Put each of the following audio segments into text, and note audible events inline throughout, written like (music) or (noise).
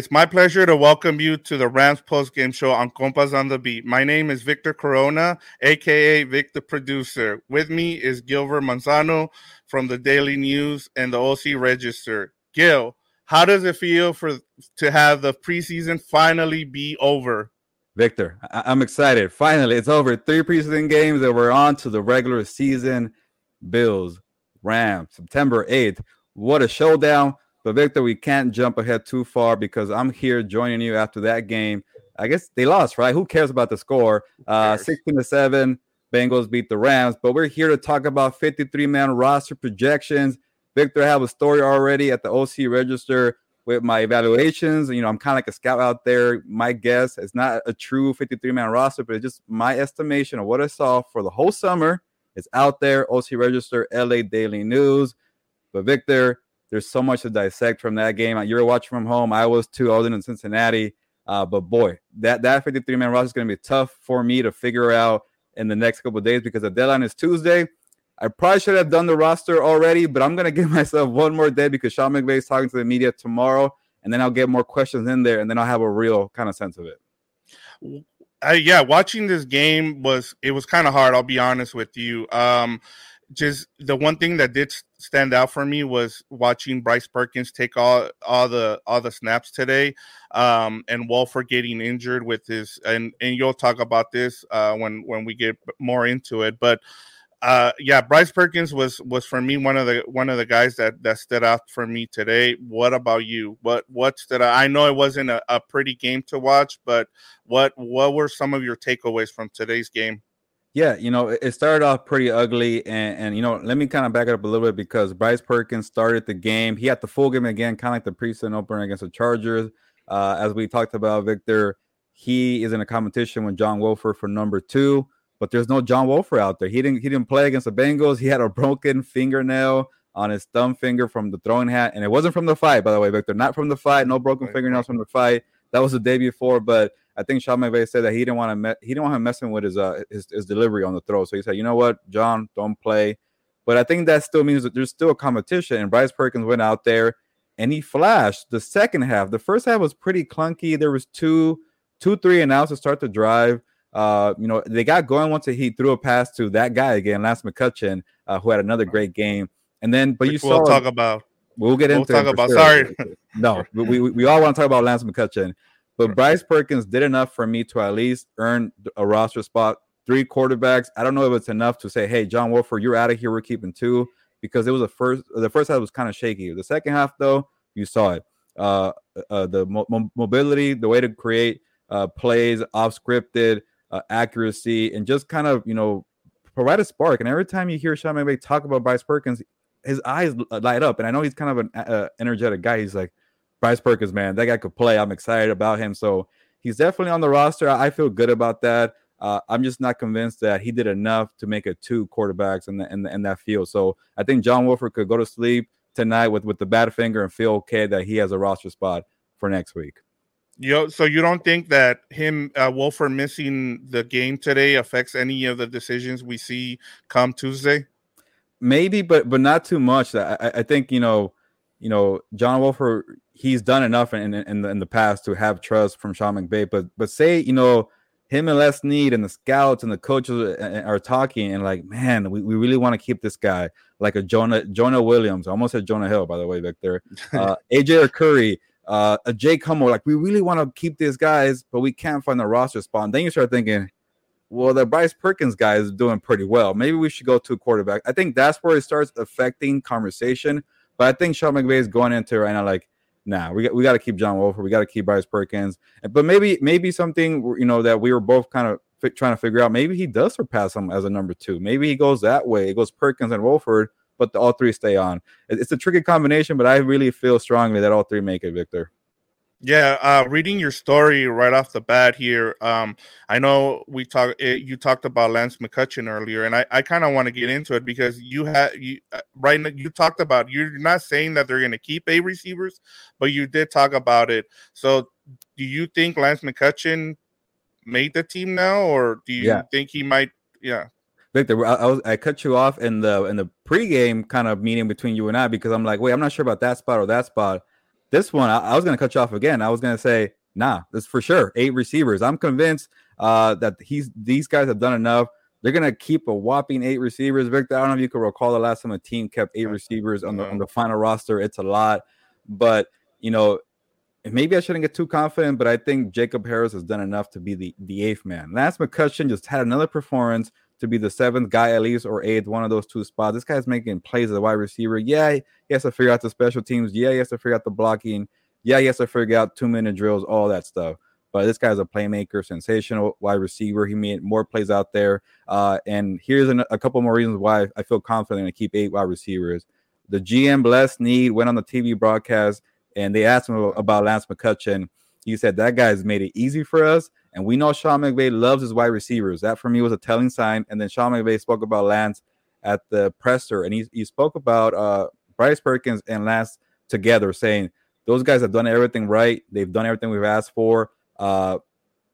It's my pleasure to welcome you to the Rams post game show on Compas on the Beat. My name is Victor Corona, aka Vic the Producer. With me is Gilbert Manzano from the Daily News and the OC Register. Gil, how does it feel for to have the preseason finally be over? Victor, I- am excited. Finally, it's over. Three preseason games, and we're on to the regular season. Bills, Rams, September 8th. What a showdown. But Victor, we can't jump ahead too far because I'm here joining you after that game. I guess they lost, right? Who cares about the score? Uh, 16 to 7. Bengals beat the Rams, but we're here to talk about 53 man roster projections. Victor, I have a story already at the OC Register with my evaluations. You know, I'm kind of like a scout out there. My guess is not a true 53 man roster, but it's just my estimation of what I saw for the whole summer. It's out there. OC Register, LA Daily News. But Victor, there's so much to dissect from that game. You were watching from home. I was too. I was in Cincinnati. Uh, but boy, that that 53 man roster is going to be tough for me to figure out in the next couple days because the deadline is Tuesday. I probably should have done the roster already, but I'm gonna (laughs) give myself one more day because Sean McVay is talking to the media tomorrow, and then I'll get more questions in there, and then I'll have a real kind of sense of it. Yeah, watching this game was it was kind of hard. I'll be honest with you. Um, just the one thing that did stand out for me was watching Bryce Perkins take all all the all the snaps today, um, and Wolford getting injured with his and and you'll talk about this uh, when when we get more into it, but uh, yeah, Bryce Perkins was was for me one of the one of the guys that that stood out for me today. What about you? What what out? I know it wasn't a, a pretty game to watch, but what what were some of your takeaways from today's game? Yeah, you know, it started off pretty ugly, and, and you know, let me kind of back it up a little bit because Bryce Perkins started the game. He had the full game again, kind of like the preseason opener against the Chargers. Uh, as we talked about, Victor, he is in a competition with John Wolford for number two but there's no John Wolford out there. He didn't he didn't play against the Bengals. He had a broken fingernail on his thumb finger from the throwing hat, and it wasn't from the fight, by the way, Victor. Not from the fight. No broken fingernails from the fight. That was the day before, but I think Sean McVay said that he didn't want to me- he didn't want him messing with his, uh, his his delivery on the throw. So he said, you know what, John, don't play. But I think that still means that there's still a competition. And Bryce Perkins went out there and he flashed the second half. The first half was pretty clunky. There was two, two, three and outs to start the drive. Uh, you know, they got going once he threw a pass to that guy again, Lance McCutcheon, uh, who had another great game. And then, but Which you we'll saw talk about. We'll get we'll into talk about. Sure. Sorry, (laughs) no, we, we, we all want to talk about Lance McCutcheon, but Bryce Perkins did enough for me to at least earn a roster spot. Three quarterbacks. I don't know if it's enough to say, "Hey, John Wolford, you're out of here. We're keeping two because it was the first. The first half was kind of shaky. The second half, though, you saw it. Uh, uh the mo- mobility, the way to create uh, plays off scripted uh, accuracy, and just kind of you know provide a spark. And every time you hear Sean McVay talk about Bryce Perkins, his eyes light up. And I know he's kind of an uh, energetic guy. He's like Bryce Perkins, man, that guy could play. I'm excited about him. So he's definitely on the roster. I feel good about that. Uh, I'm just not convinced that he did enough to make it two quarterbacks in, the, in, the, in that field. So I think John Wolford could go to sleep tonight with with the bad finger and feel okay that he has a roster spot for next week. You so you don't think that him uh, Wolford missing the game today affects any of the decisions we see come Tuesday? Maybe, but but not too much. I, I think you know, you know, John Wolford he's done enough in in the, in the past to have trust from Sean McVay. But but say you know him and Les Snead and the scouts and the coaches are talking and like, man, we, we really want to keep this guy like a Jonah Jonah Williams. I almost said Jonah Hill, by the way, Victor. Uh, AJ Arcuri uh, a Jake Hummel. Like we really want to keep these guys, but we can't find the roster spot. And then you start thinking, well, the Bryce Perkins guy is doing pretty well. Maybe we should go to quarterback. I think that's where it starts affecting conversation. But I think Sean McVay is going into right now like, nah, we got we got to keep John Wolford, we got to keep Bryce Perkins. But maybe maybe something you know that we were both kind of trying to figure out. Maybe he does surpass him as a number two. Maybe he goes that way. It goes Perkins and Wolford but the, all three stay on. It's a tricky combination, but I really feel strongly that all three make it, Victor. Yeah, uh, reading your story right off the bat here, um, I know we talked. Eh, you talked about Lance McCutcheon earlier, and I, I kind of want to get into it because you had you uh, right. You talked about you're not saying that they're going to keep a receivers, but you did talk about it. So, do you think Lance McCutcheon made the team now, or do you yeah. think he might? Yeah. Victor, I, I, was I cut you off in the in the pregame kind of meeting between you and I because I'm like, wait, I'm not sure about that spot or that spot. This one, I, I was going to cut you off again. I was going to say, nah, this for sure eight receivers. I'm convinced uh, that he's these guys have done enough. They're gonna keep a whopping eight receivers. Victor, I don't know if you can recall the last time a team kept eight receivers on the on the final roster. It's a lot, but you know, maybe I shouldn't get too confident, but I think Jacob Harris has done enough to be the, the eighth man. Lance McCutcheon just had another performance to be the seventh guy at least or eighth, one of those two spots. This guy's making plays as a wide receiver. Yeah, he has to figure out the special teams. Yeah, he has to figure out the blocking. Yeah, he has to figure out two minute drills, all that stuff. But this guy's a playmaker, sensational wide receiver. He made more plays out there. Uh, and here's an, a couple more reasons why I feel confident to keep eight wide receivers. The GM Les Snead went on the TV broadcast and they asked him about Lance McCutcheon. He said that guy's made it easy for us, and we know Sean McVay loves his wide receivers. That for me was a telling sign. And then Sean McVay spoke about Lance at the presser, and he, he spoke about uh, Bryce Perkins and Lance together, saying those guys have done everything right. They've done everything we've asked for. Uh,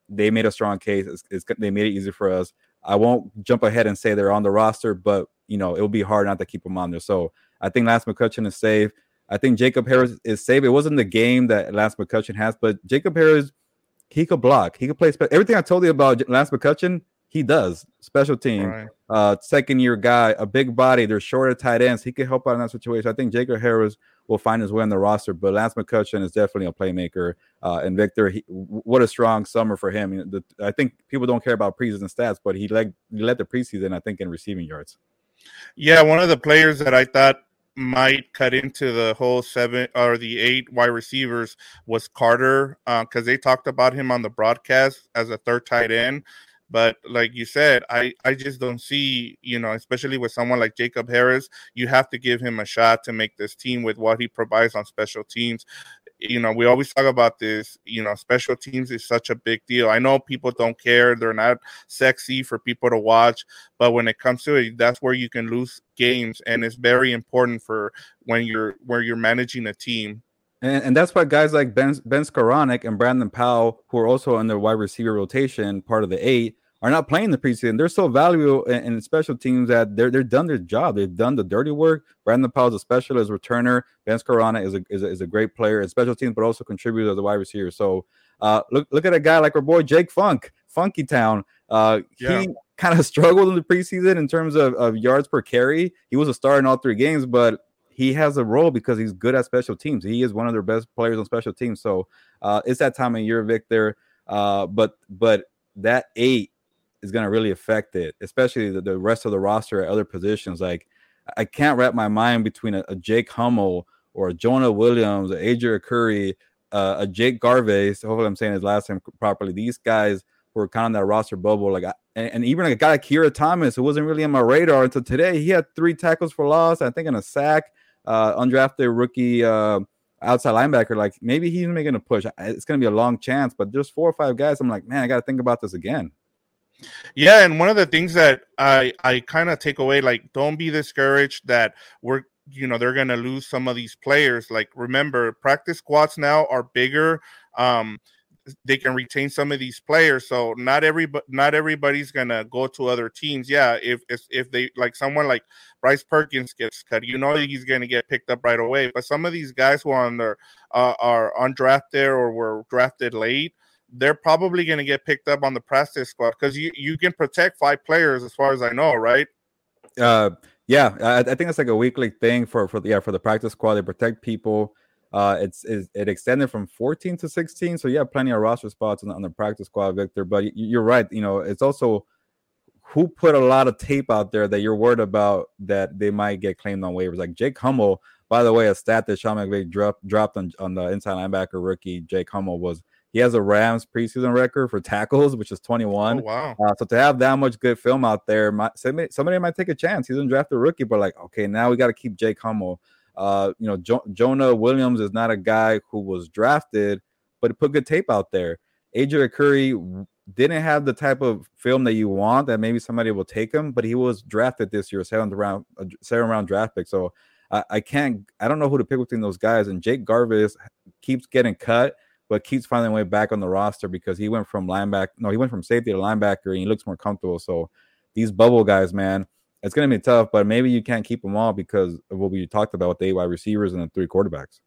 they made a strong case. It's, it's, they made it easy for us. I won't jump ahead and say they're on the roster, but you know it'll be hard not to keep them on there. So I think Lance McCutcheon is safe. I think Jacob Harris is safe. It wasn't the game that Lance McCutcheon has, but Jacob Harris, he could block. He could play. Spe- Everything I told you about Lance McCutcheon, he does. Special team, right. uh, second year guy, a big body. They're shorter tight ends. He could help out in that situation. I think Jacob Harris will find his way on the roster, but Lance McCutcheon is definitely a playmaker. Uh, and Victor, he, what a strong summer for him. You know, the, I think people don't care about preseason stats, but he led he led the preseason, I think, in receiving yards. Yeah, one of the players that I thought might cut into the whole seven or the eight wide receivers was Carter because uh, they talked about him on the broadcast as a third tight end. But like you said, I, I just don't see, you know, especially with someone like Jacob Harris, you have to give him a shot to make this team with what he provides on special teams you know, we always talk about this, you know, special teams is such a big deal. I know people don't care, they're not sexy for people to watch, but when it comes to it, that's where you can lose games and it's very important for when you're where you're managing a team. And, and that's why guys like Ben Ben Skowronek and Brandon Powell, who are also on the wide receiver rotation, part of the eight, are not playing the preseason. They're so valuable in, in, special teams that they're they're done their job. They've done the dirty work. Brandon Powell is a specialist returner. Ben Skowronek is a, is a, is a great player in special teams, but also contributes as a wide receiver. So uh, look look at a guy like our boy Jake Funk, Funky Town. Uh, yeah. (laughs) He kind of struggled in the preseason in terms of, of yards per carry. He was a star in all three games, but he has a role because he's good at special teams. He is one of their best players on special teams. So uh, it's that time of year, Victor. Uh, but but that eight is going to really affect it, especially the, the rest of the roster at other positions. Like, I can't wrap my mind between a, a Jake Hummel or a Jonah Williams, a AJ Arcuri, uh, a Jake Garvey. So hopefully, I'm saying his last name properly. These guys were kind of that roster bubble. Like, and, and, even a guy like Keir Thomas, who wasn't really on my radar until today, he had three tackles for loss, I think, in a sack. Uh, undrafted rookie uh, outside linebacker. Like, maybe he's making a push. It's going to be a long chance, but there's four or five guys. I'm like, man, I got to think about this again. Yeah, and one of the things that I I kind of take away, like, don't be discouraged that we're you know they're gonna lose some of these players. Like, remember, practice squads now are bigger. Um, they can retain some of these players. So not every not everybody's gonna go to other teams. Yeah, if if, if they like someone like Bryce Perkins gets cut, you know he's gonna get picked up right away. But some of these guys who are on their uh, are undrafted there or were drafted late, they're probably going to get picked up on the practice squad because you, you can protect five players as far as I know, right? Uh, yeah, I, I think it's like a weekly thing for for the yeah for the practice squad. They protect people. Uh, it's, it's it extended from 14 to 16, so you have plenty of roster spots on, on the practice squad, Victor. But you're right. You know, it's also who put a lot of tape out there that you're worried about that they might get claimed on waivers. Like Jake Hummel, by the way, a stat that Sean McVay dropped dropped on, on the inside linebacker rookie Jake Hummel was he has a Rams preseason record for tackles, which is 21. Oh, wow. Uh, so to have that much good film out there, somebody, somebody, might take a chance. He's a draft a rookie, but like, okay, now we got to keep Jake Hummel. Uh, you know, jo- Jonah Williams is not a guy who was drafted, but he put good tape out there. AJ Arcuri didn't have the type of film that you want that maybe somebody will take him, but he was drafted this year, seventh round, seventh round draft pick. So I, I can't, I don't know who to pick between those guys. And Jake Garvis keeps getting cut but keeps finding way back on the roster because he went from linebacker. No, he went from safety to linebacker, and he looks more comfortable. So these bubble guys, man, it's going to be tough. But maybe you can't keep them all because of what we talked about with the wide receivers and the three quarterbacks.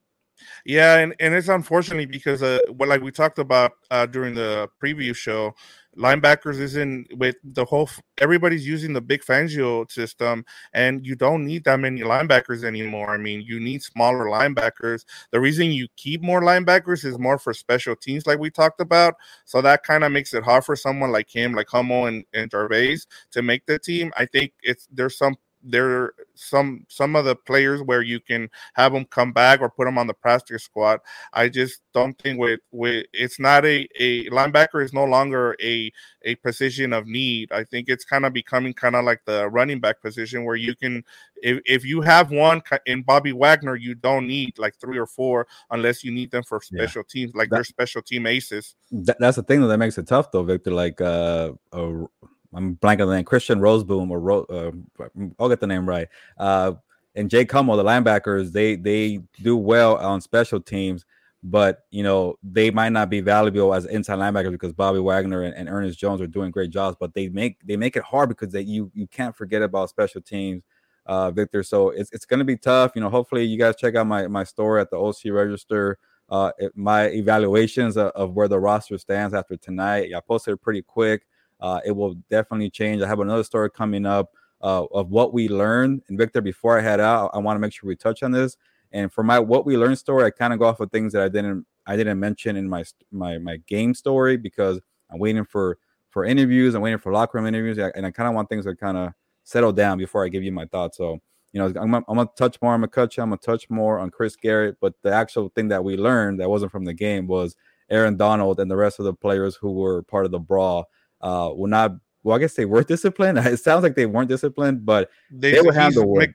Yeah, and, and it's unfortunately because uh, what like we talked about uh, during the preview show, linebackers isn't with the whole everybody's using the big Fangio system, and you don't need that many linebackers anymore. I mean, you need smaller linebackers. The reason you keep more linebackers is more for special teams, like we talked about. So that kind of makes it hard for someone like him, like Hummel and, and Gervase, to make the team. I think it's there's some there are some some of the players where you can have them come back or put them on the practice squad. I just don't think with with it's not a a linebacker is no longer a a position of need. I think it's kind of becoming kind of like the running back position where you can if, if you have one in Bobby Wagner, you don't need like three or four unless you need them for special yeah. teams, like that, their special team aces. That, that's the thing that makes it tough though, Victor. Like uh, uh I'm blanking on the name, Christian Rozeboom or Ro, uh, I'll get the name right. Uh, and Jay Hummel, the linebackers, they they do well on special teams, but you know they might not be valuable as inside linebackers because Bobby Wagner and, and, Ernest Jones are doing great jobs, but they make they make it hard because they you you can't forget about special teams, uh, Victor. So it's it's going to be tough. You know, hopefully you guys check out my my story at the OC Register. Uh, my evaluations of, of, where the roster stands after tonight. I posted it pretty quick. Uh, it will definitely change. I have another story coming up uh, of what we learned. And Victor, before I head out, I want to make sure we touch on this. And for my what we learned story, I kind of go off of things that I didn't I didn't mention in my my my game story because I'm waiting for for interviews. I'm waiting for locker room interviews, and I kind of want things to kind of settle down before I give you my thoughts. So you know, I'm, gonna, I'm gonna touch more. I'm gonna touch more on Chris Garrett, but the actual thing that we learned that wasn't from the game was Aaron Donald and the rest of the players who were part of the brawl uh, will not. Well, I guess they were (laughs) disciplined. (laughs) It sounds like they weren't disciplined, but they, they would handle it.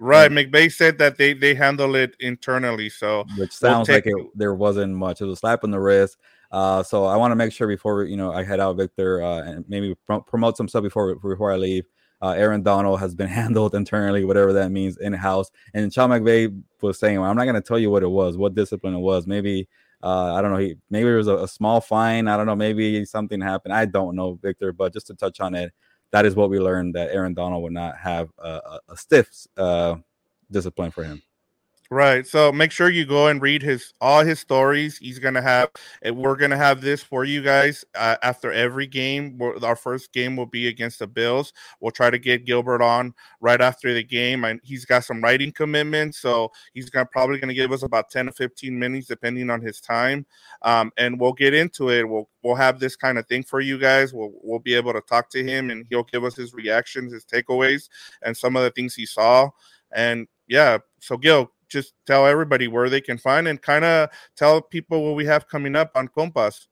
Right, McVay said that they they handle it internally. So which sounds we'll like it, there wasn't much. It was a slap on the wrist. Uh, so I want to make sure before you know I head out, Victor, uh, and maybe promote some stuff before before I leave. Uh, Aaron Donald has been (laughs) handled internally, whatever that means, in house. And Sean McVay was saying, well, "I'm not going to tell you what it was, what discipline it was. Maybe uh, I don't know. He, maybe it was a, a, small fine. I don't know. Maybe something happened. I don't know, Victor. But just to touch on it, that is what we learned that Aaron Donald would not have a, a stiff uh, discipline for him. Right. So make sure you go and read his all his stories. He's gonna have. We're gonna have this for you guys uh, after every game. Our first game will be against the Bills. We'll try to get Gilbert on right after the game, and he's got some writing commitments, so he's gonna probably gonna give us about ten to fifteen minutes, depending on his time. Um, and we'll get into it. We'll we'll have this kind of thing for you guys. We'll we'll be able to talk to him, and he'll give us his reactions, his takeaways, and some of the things he saw. And yeah, so Gil, just tell everybody where they can find and kind of tell people what we have coming up on Compas.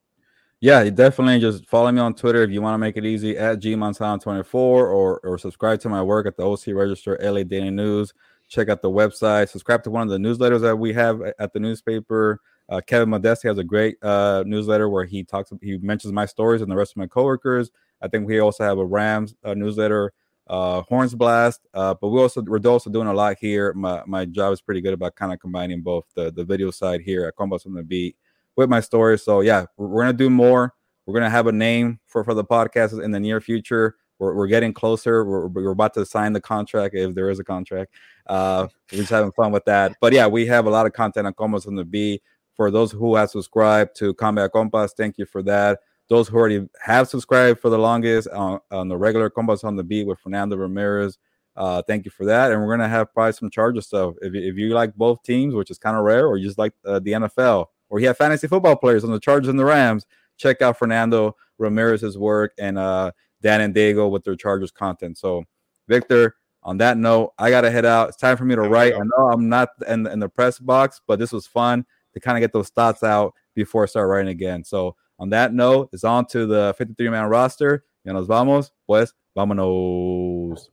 Yeah, definitely just follow me on Twitter if you want to make it easy at gmanzano24 or or subscribe to my work at the OC Register LA Daily News. Check out the website, subscribe to one of the newsletters that we have at the newspaper. Uh, Kevin Modesti has a great uh, newsletter where he talks, he mentions my stories and the rest of my coworkers. I think we also have a Rams uh, newsletter uh, Horns Blast. Uh, but we also we're also doing a lot here. My my job is pretty good about kind of combining both the the video side here at Compas on the Beat with my story. So yeah, we're, gonna do more. We're gonna have a name for for the podcast in the near future. We're, we're getting closer. We're, we're about to sign the contract if there is a contract. Uh, we're just having fun with that. But yeah, we have a lot of content on Compas on the Beat. For those who have subscribed to Combat Compas, thank you for that those who already have subscribed for the longest on, on the regular Compas on the beat with Fernando Ramirez. Uh, thank you for that. And we're gonna have probably some Charger stuff. If, if you like both teams, which is kind of rare, or you just like uh, the NFL, or you have fantasy football players on the Chargers and the Rams, check out Fernando Ramirez's work and uh, Dan and Diego with their Chargers content. So, Victor, on that note, I gotta head out. It's time for me to write. I know I'm not in, in the press box, but this was fun to kind of get those thoughts out before I start writing again. So on that note, it's on to the 53 man roster. Ya nos vamos, pues vámonos.